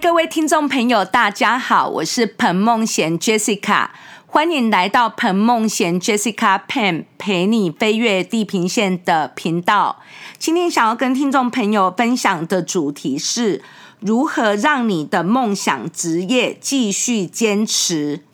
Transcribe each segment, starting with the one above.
各位听众朋友，大家好，我是彭梦贤 Jessica，欢迎来到彭梦贤 Jessica Pen 陪你飞越地平线的频道。今天想要跟听众朋友分享的主题是如何让你的梦想职业继续坚持。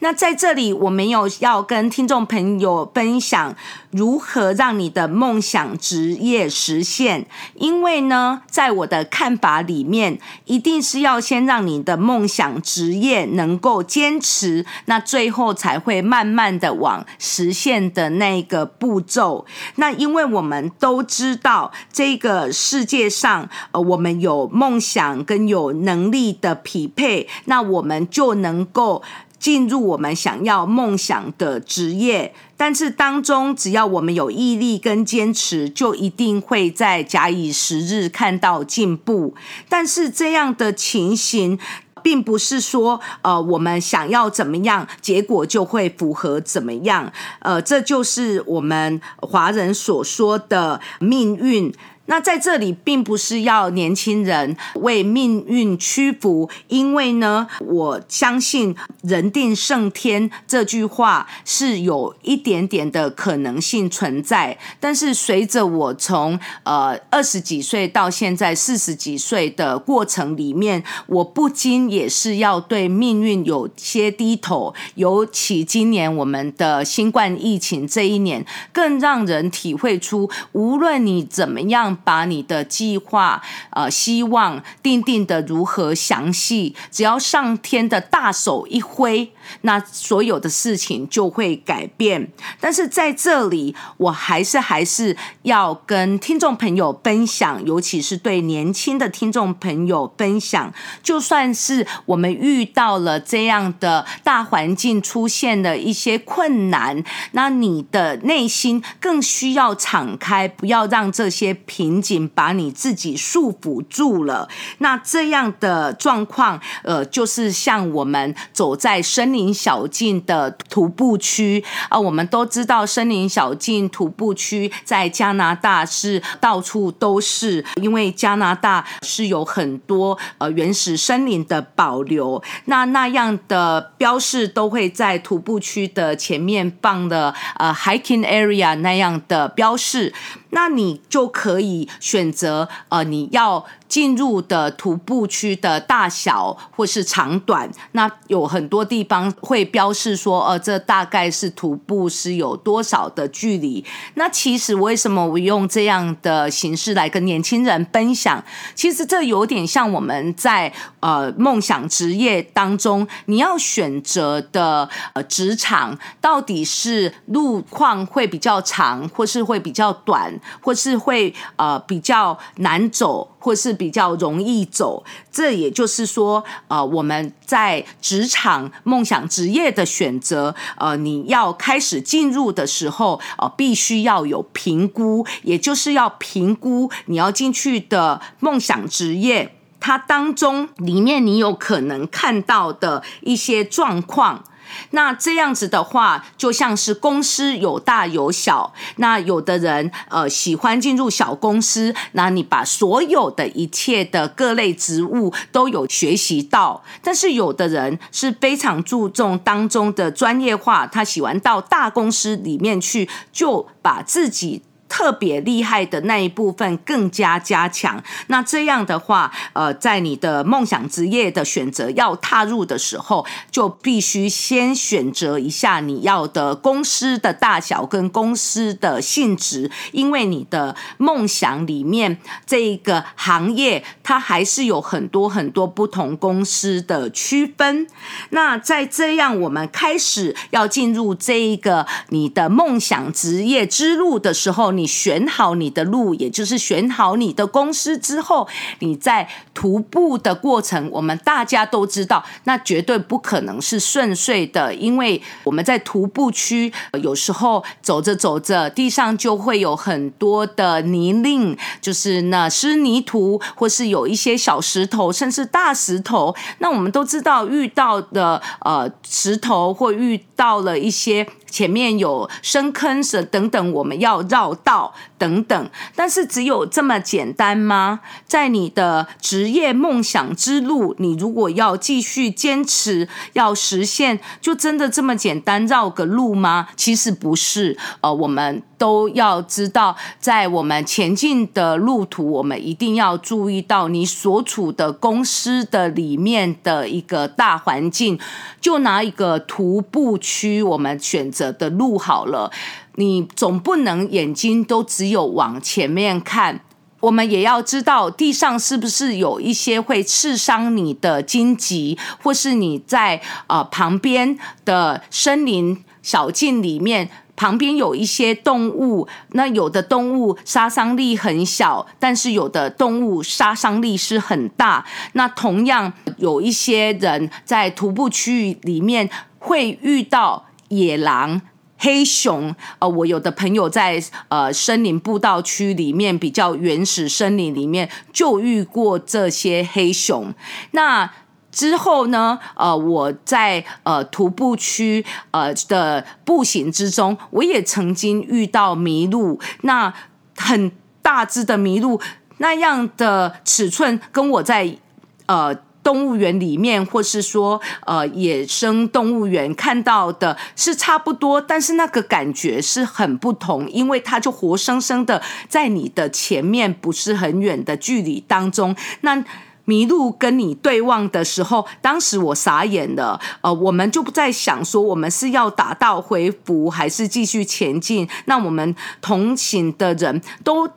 那在这里，我没有要跟听众朋友分享如何让你的梦想职业实现，因为呢，在我的看法里面，一定是要先让你的梦想职业能够坚持，那最后才会慢慢的往实现的那个步骤。那因为我们都知道，这个世界上，呃，我们有梦想跟有能力的匹配，那我们就能够。进入我们想要梦想的职业，但是当中只要我们有毅力跟坚持，就一定会在假以时日看到进步。但是这样的情形，并不是说呃我们想要怎么样，结果就会符合怎么样。呃，这就是我们华人所说的命运。那在这里，并不是要年轻人为命运屈服，因为呢，我相信“人定胜天”这句话是有一点点的可能性存在。但是，随着我从呃二十几岁到现在四十几岁的过程里面，我不禁也是要对命运有些低头。尤其今年我们的新冠疫情这一年，更让人体会出，无论你怎么样。把你的计划、呃，希望定定的如何详细，只要上天的大手一挥，那所有的事情就会改变。但是在这里，我还是还是要跟听众朋友分享，尤其是对年轻的听众朋友分享，就算是我们遇到了这样的大环境出现了一些困难，那你的内心更需要敞开，不要让这些平。仅仅把你自己束缚住了，那这样的状况，呃，就是像我们走在森林小径的徒步区啊，我们都知道森林小径徒步区在加拿大是到处都是，因为加拿大是有很多呃原始森林的保留，那那样的标示都会在徒步区的前面放的呃 hiking area 那样的标示。那你就可以你选择，呃，你要。进入的徒步区的大小或是长短，那有很多地方会标示说，呃，这大概是徒步是有多少的距离。那其实为什么我用这样的形式来跟年轻人分享？其实这有点像我们在呃梦想职业当中，你要选择的呃职场到底是路况会比较长，或是会比较短，或是会呃比较难走。或是比较容易走，这也就是说，呃，我们在职场梦想职业的选择，呃，你要开始进入的时候，呃，必须要有评估，也就是要评估你要进去的梦想职业，它当中里面你有可能看到的一些状况。那这样子的话，就像是公司有大有小。那有的人呃喜欢进入小公司，那你把所有的一切的各类职务都有学习到。但是有的人是非常注重当中的专业化，他喜欢到大公司里面去，就把自己。特别厉害的那一部分更加加强。那这样的话，呃，在你的梦想职业的选择要踏入的时候，就必须先选择一下你要的公司的大小跟公司的性质，因为你的梦想里面这个行业，它还是有很多很多不同公司的区分。那在这样我们开始要进入这一个你的梦想职业之路的时候，你。你选好你的路，也就是选好你的公司之后，你在徒步的过程，我们大家都知道，那绝对不可能是顺遂的，因为我们在徒步区，有时候走着走着，地上就会有很多的泥泞，就是那湿泥土，或是有一些小石头，甚至大石头。那我们都知道，遇到的呃石头或遇到了一些。前面有深坑是等等，我们要绕道等等。但是只有这么简单吗？在你的职业梦想之路，你如果要继续坚持，要实现，就真的这么简单绕个路吗？其实不是。呃，我们都要知道，在我们前进的路途，我们一定要注意到你所处的公司的里面的一个大环境。就拿一个徒步区，我们选择的路好了。你总不能眼睛都只有往前面看，我们也要知道地上是不是有一些会刺伤你的荆棘，或是你在呃旁边的森林小径里面，旁边有一些动物。那有的动物杀伤力很小，但是有的动物杀伤力是很大。那同样有一些人在徒步区域里面会遇到野狼。黑熊，呃，我有的朋友在呃森林步道区里面比较原始森林里面就遇过这些黑熊。那之后呢，呃，我在呃徒步区呃的步行之中，我也曾经遇到麋鹿，那很大只的麋鹿，那样的尺寸跟我在呃。动物园里面，或是说呃野生动物园看到的是差不多，但是那个感觉是很不同，因为它就活生生的在你的前面，不是很远的距离当中。那麋鹿跟你对望的时候，当时我傻眼了。呃，我们就不在想说我们是要打道回府，还是继续前进。那我们同行的人都。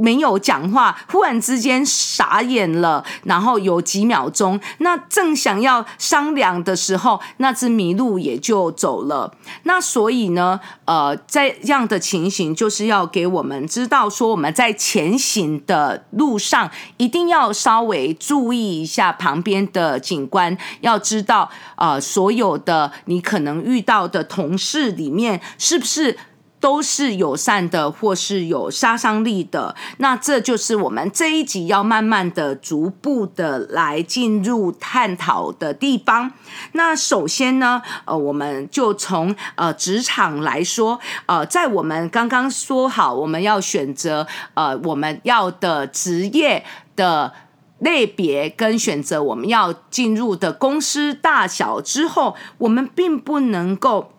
没有讲话，忽然之间傻眼了，然后有几秒钟，那正想要商量的时候，那只麋鹿也就走了。那所以呢，呃，在这样的情形，就是要给我们知道说，我们在前行的路上，一定要稍微注意一下旁边的景观，要知道，呃，所有的你可能遇到的同事里面，是不是？都是友善的，或是有杀伤力的。那这就是我们这一集要慢慢的、逐步的来进入探讨的地方。那首先呢，呃，我们就从呃职场来说，呃，在我们刚刚说好我们要选择呃我们要的职业的类别跟选择我们要进入的公司大小之后，我们并不能够。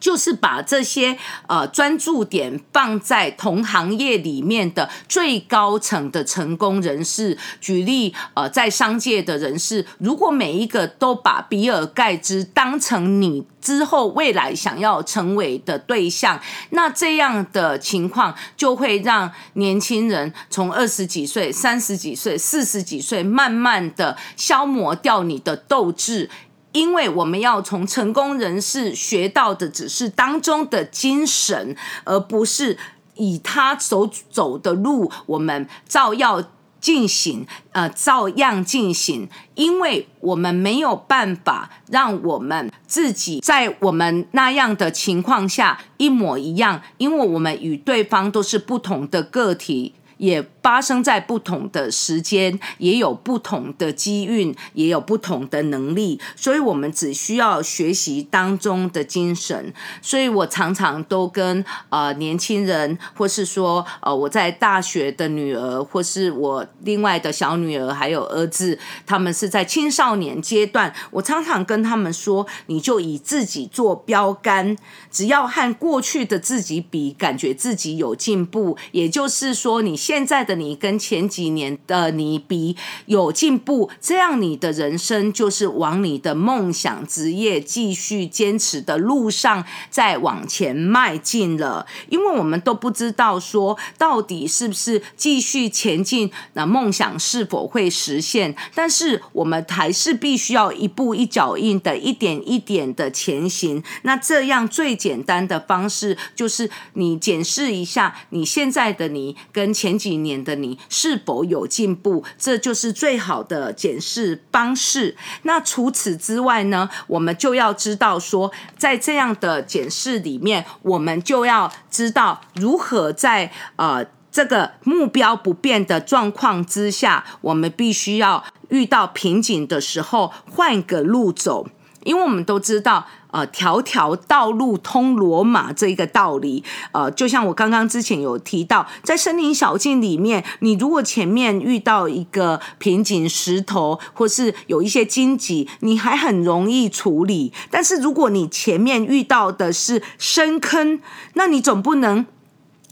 就是把这些呃专注点放在同行业里面的最高层的成功人士。举例，呃，在商界的人士，如果每一个都把比尔盖茨当成你之后未来想要成为的对象，那这样的情况就会让年轻人从二十几岁、三十几岁、四十几岁，慢慢的消磨掉你的斗志。因为我们要从成功人士学到的只是当中的精神，而不是以他所走的路，我们照要进行，呃，照样进行。因为我们没有办法让我们自己在我们那样的情况下一模一样，因为我们与对方都是不同的个体。也发生在不同的时间，也有不同的机运，也有不同的能力，所以我们只需要学习当中的精神。所以我常常都跟呃年轻人，或是说呃我在大学的女儿，或是我另外的小女儿还有儿子，他们是在青少年阶段，我常常跟他们说，你就以自己做标杆，只要和过去的自己比，感觉自己有进步，也就是说你。现在的你跟前几年的你比有进步，这样你的人生就是往你的梦想职业继续坚持的路上在往前迈进了。因为我们都不知道说到底是不是继续前进，那梦想是否会实现？但是我们还是必须要一步一脚印的，一点一点的前行。那这样最简单的方式就是你检视一下你现在的你跟前。几年的你是否有进步？这就是最好的检视方式。那除此之外呢？我们就要知道说，在这样的检视里面，我们就要知道如何在呃这个目标不变的状况之下，我们必须要遇到瓶颈的时候换个路走。因为我们都知道，呃，条条道路通罗马这一个道理，呃，就像我刚刚之前有提到，在森林小径里面，你如果前面遇到一个瓶颈石头，或是有一些荆棘，你还很容易处理。但是如果你前面遇到的是深坑，那你总不能。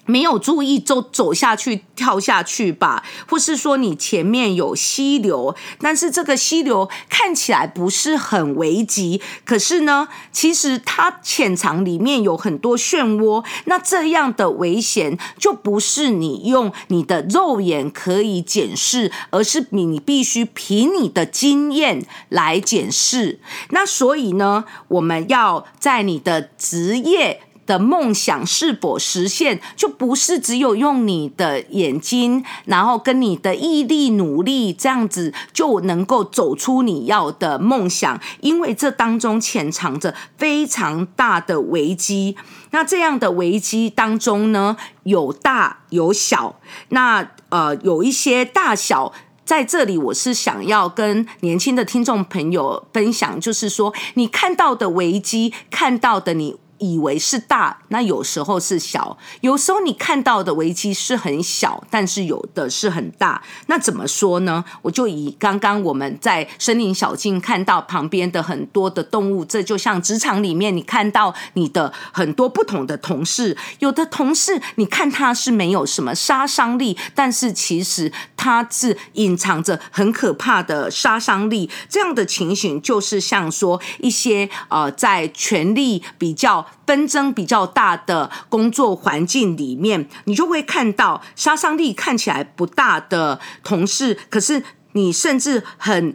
没有注意就走下去、跳下去吧，或是说你前面有溪流，但是这个溪流看起来不是很危急，可是呢，其实它浅藏里面有很多漩涡，那这样的危险就不是你用你的肉眼可以检视，而是你必须凭你的经验来检视。那所以呢，我们要在你的职业。的梦想是否实现，就不是只有用你的眼睛，然后跟你的毅力努力这样子就能够走出你要的梦想，因为这当中潜藏着非常大的危机。那这样的危机当中呢，有大有小。那呃，有一些大小在这里，我是想要跟年轻的听众朋友分享，就是说你看到的危机，看到的你。以为是大，那有时候是小，有时候你看到的危机是很小，但是有的是很大。那怎么说呢？我就以刚刚我们在森林小径看到旁边的很多的动物，这就像职场里面你看到你的很多不同的同事，有的同事你看他是没有什么杀伤力，但是其实他是隐藏着很可怕的杀伤力。这样的情形就是像说一些呃，在权力比较。纷争比较大的工作环境里面，你就会看到杀伤力看起来不大的同事，可是你甚至很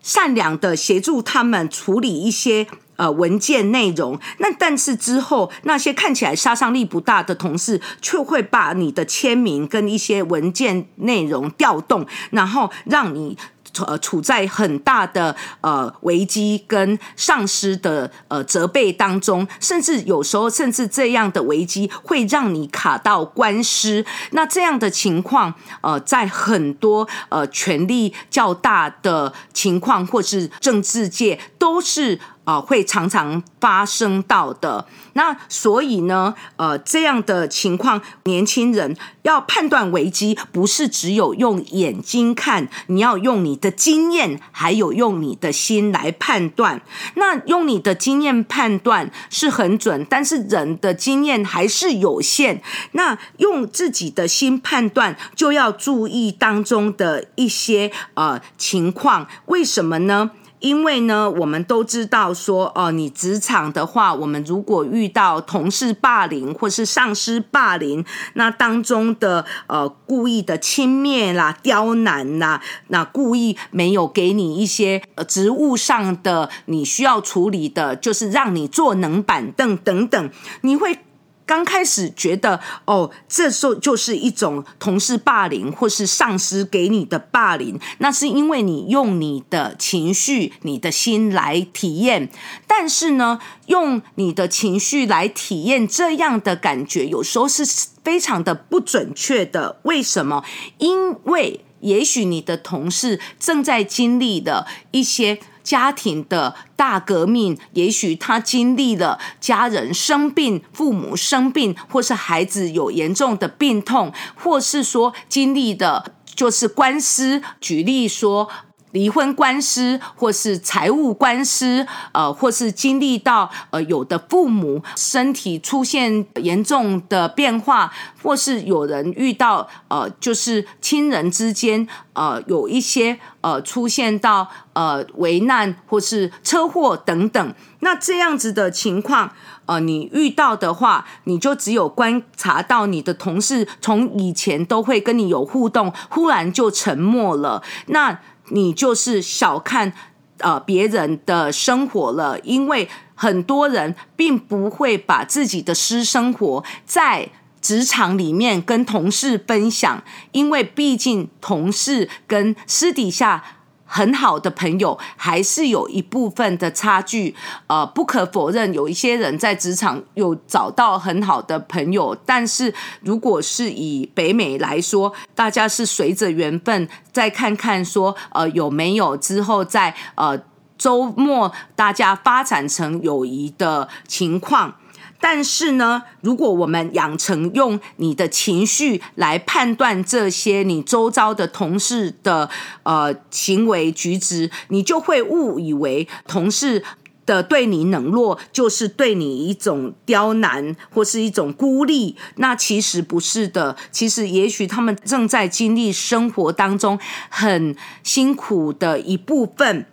善良的协助他们处理一些呃文件内容。那但是之后那些看起来杀伤力不大的同事，却会把你的签名跟一些文件内容调动，然后让你。呃，处在很大的呃危机跟上司的呃责备当中，甚至有时候，甚至这样的危机会让你卡到官司。那这样的情况，呃，在很多呃权力较大的情况，或是政治界，都是。啊，会常常发生到的。那所以呢，呃，这样的情况，年轻人要判断危机，不是只有用眼睛看，你要用你的经验，还有用你的心来判断。那用你的经验判断是很准，但是人的经验还是有限。那用自己的心判断，就要注意当中的一些呃情况。为什么呢？因为呢，我们都知道说，哦，你职场的话，我们如果遇到同事霸凌或是上司霸凌，那当中的呃故意的轻蔑啦、刁难啦，那故意没有给你一些呃职务上的你需要处理的，就是让你坐冷板凳等等，你会。刚开始觉得哦，这时候就是一种同事霸凌，或是上司给你的霸凌，那是因为你用你的情绪、你的心来体验。但是呢，用你的情绪来体验这样的感觉，有时候是非常的不准确的。为什么？因为也许你的同事正在经历的一些。家庭的大革命，也许他经历了家人生病、父母生病，或是孩子有严重的病痛，或是说经历的就是官司。举例说。离婚官司，或是财务官司，呃，或是经历到呃有的父母身体出现严重的变化，或是有人遇到呃就是亲人之间呃有一些呃出现到呃危难或是车祸等等，那这样子的情况呃你遇到的话，你就只有观察到你的同事从以前都会跟你有互动，忽然就沉默了，那。你就是小看呃别人的生活了，因为很多人并不会把自己的私生活在职场里面跟同事分享，因为毕竟同事跟私底下。很好的朋友还是有一部分的差距，呃，不可否认，有一些人在职场有找到很好的朋友，但是如果是以北美来说，大家是随着缘分再看看说，呃，有没有之后在呃周末大家发展成友谊的情况。但是呢，如果我们养成用你的情绪来判断这些你周遭的同事的呃行为举止，你就会误以为同事的对你冷落就是对你一种刁难或是一种孤立。那其实不是的，其实也许他们正在经历生活当中很辛苦的一部分。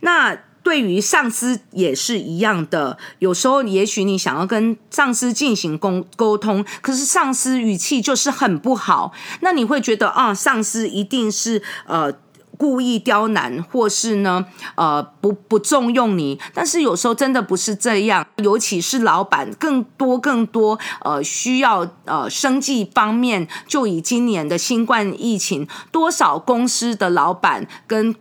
那。对于上司也是一样的，有时候也许你想要跟上司进行沟沟通，可是上司语气就是很不好，那你会觉得啊，上司一定是呃故意刁难，或是呢呃不不重用你。但是有时候真的不是这样，尤其是老板，更多更多呃需要呃生计方面，就以今年的新冠疫情，多少公司的老板跟。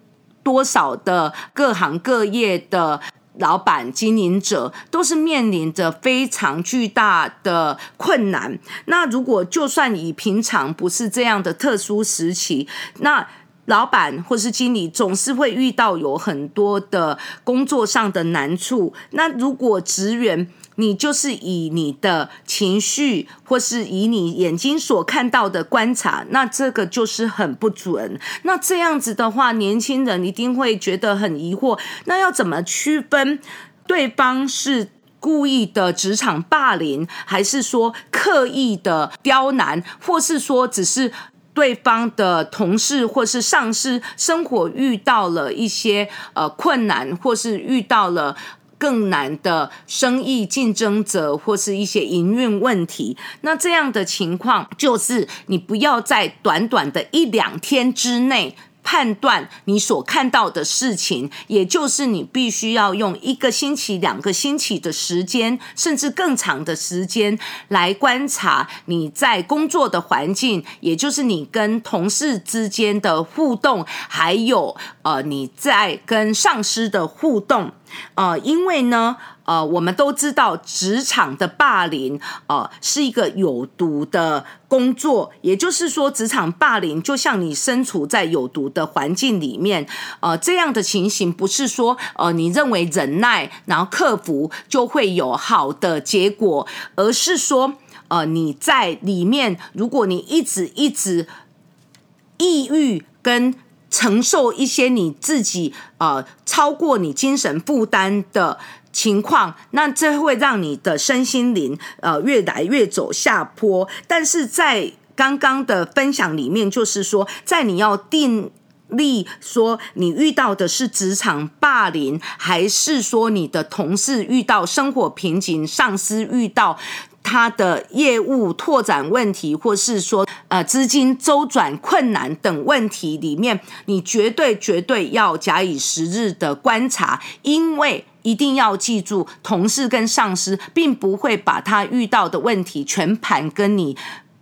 多少的各行各业的老板、经营者都是面临着非常巨大的困难。那如果就算以平常不是这样的特殊时期，那老板或是经理总是会遇到有很多的工作上的难处。那如果职员，你就是以你的情绪，或是以你眼睛所看到的观察，那这个就是很不准。那这样子的话，年轻人一定会觉得很疑惑。那要怎么区分对方是故意的职场霸凌，还是说刻意的刁难，或是说只是对方的同事或是上司生活遇到了一些呃困难，或是遇到了。更难的生意竞争者或是一些营运问题，那这样的情况就是你不要在短短的一两天之内。判断你所看到的事情，也就是你必须要用一个星期、两个星期的时间，甚至更长的时间来观察你在工作的环境，也就是你跟同事之间的互动，还有呃你在跟上司的互动。呃，因为呢。呃，我们都知道职场的霸凌，呃，是一个有毒的工作。也就是说，职场霸凌就像你身处在有毒的环境里面，呃，这样的情形不是说，呃，你认为忍耐然后克服就会有好的结果，而是说，呃，你在里面，如果你一直一直抑郁跟承受一些你自己呃超过你精神负担的。情况，那这会让你的身心灵呃越来越走下坡。但是在刚刚的分享里面，就是说，在你要定立说你遇到的是职场霸凌，还是说你的同事遇到生活瓶颈，上司遇到他的业务拓展问题，或是说呃资金周转困难等问题里面，你绝对绝对要假以时日的观察，因为。一定要记住，同事跟上司并不会把他遇到的问题全盘跟你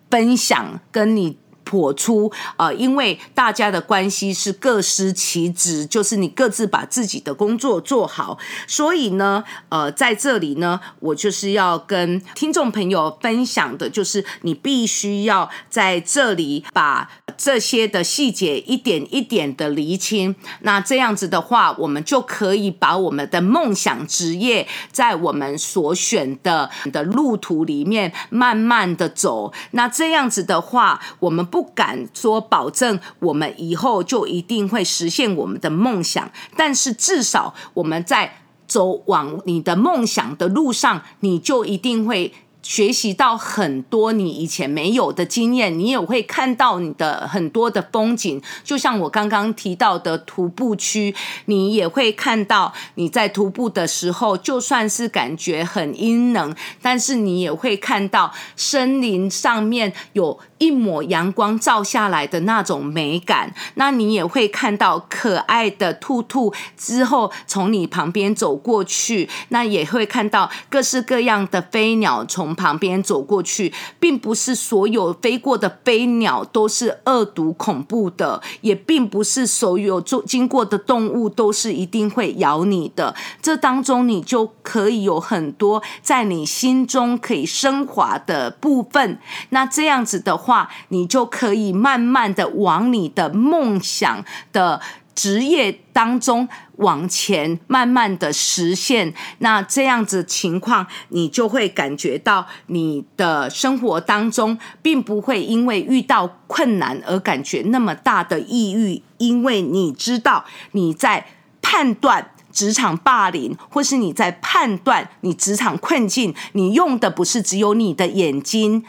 分享，跟你。破出呃，因为大家的关系是各司其职，就是你各自把自己的工作做好。所以呢，呃，在这里呢，我就是要跟听众朋友分享的，就是你必须要在这里把这些的细节一点一点的厘清。那这样子的话，我们就可以把我们的梦想职业在我们所选的的路途里面慢慢的走。那这样子的话，我们。不敢说保证我们以后就一定会实现我们的梦想，但是至少我们在走往你的梦想的路上，你就一定会。学习到很多你以前没有的经验，你也会看到你的很多的风景。就像我刚刚提到的徒步区，你也会看到你在徒步的时候，就算是感觉很阴冷，但是你也会看到森林上面有一抹阳光照下来的那种美感。那你也会看到可爱的兔兔之后从你旁边走过去，那也会看到各式各样的飞鸟从。旁边走过去，并不是所有飞过的飞鸟都是恶毒恐怖的，也并不是所有做经过的动物都是一定会咬你的。这当中，你就可以有很多在你心中可以升华的部分。那这样子的话，你就可以慢慢的往你的梦想的。职业当中往前慢慢的实现，那这样子情况，你就会感觉到你的生活当中，并不会因为遇到困难而感觉那么大的抑郁，因为你知道你在判断职场霸凌，或是你在判断你职场困境，你用的不是只有你的眼睛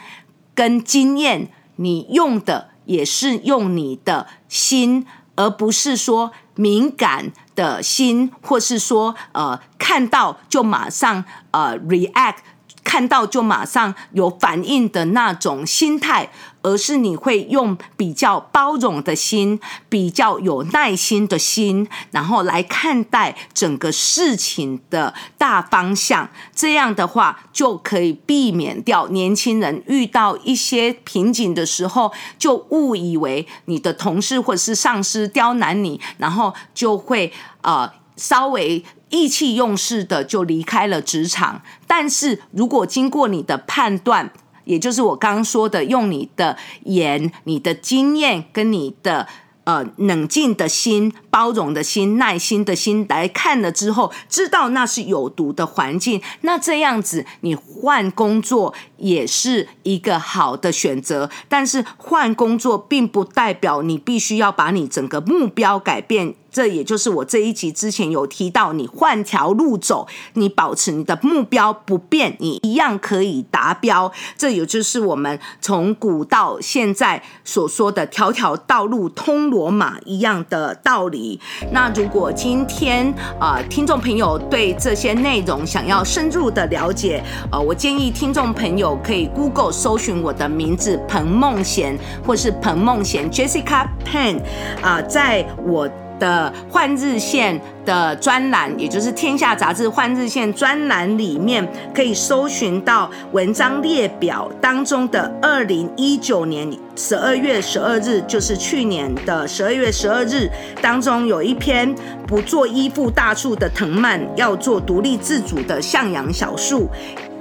跟经验，你用的也是用你的心。而不是说敏感的心，或是说呃看到就马上呃 react。看到就马上有反应的那种心态，而是你会用比较包容的心、比较有耐心的心，然后来看待整个事情的大方向。这样的话，就可以避免掉年轻人遇到一些瓶颈的时候，就误以为你的同事或者是上司刁难你，然后就会呃稍微。意气用事的就离开了职场，但是如果经过你的判断，也就是我刚刚说的，用你的眼、你的经验跟你的。呃，冷静的心、包容的心、耐心的心来看了之后，知道那是有毒的环境，那这样子你换工作也是一个好的选择。但是换工作并不代表你必须要把你整个目标改变。这也就是我这一集之前有提到，你换条路走，你保持你的目标不变，你一样可以达标。这也就是我们从古到现在所说的“条条道路通罗马”一样的道理。那如果今天啊，听众朋友对这些内容想要深入的了解，呃，我建议听众朋友可以 Google 搜寻我的名字彭梦贤，或是彭梦贤 Jessica Pen 啊，在我。的换日线的专栏，也就是《天下杂志》换日线专栏里面，可以搜寻到文章列表当中的二零一九年十二月十二日，就是去年的十二月十二日当中，有一篇不做依附大树的藤蔓，要做独立自主的向阳小树。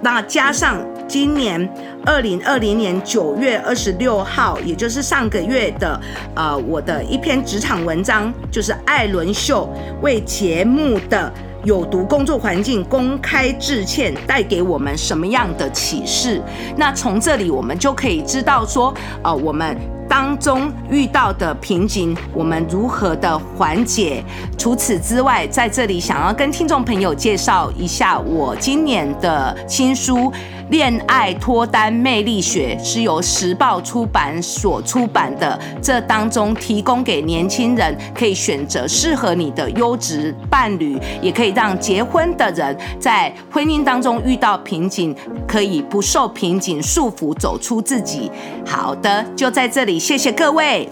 那加上今年二零二零年九月二十六号，也就是上个月的，呃，我的一篇职场文章，就是艾伦秀为节目的有毒工作环境公开致歉，带给我们什么样的启示？那从这里我们就可以知道说，呃，我们。当中遇到的瓶颈，我们如何的缓解？除此之外，在这里想要跟听众朋友介绍一下我今年的新书《恋爱脱单魅力学》，是由时报出版所出版的。这当中提供给年轻人可以选择适合你的优质伴侣，也可以让结婚的人在婚姻当中遇到瓶颈，可以不受瓶颈束缚，走出自己。好的，就在这里。谢谢各位。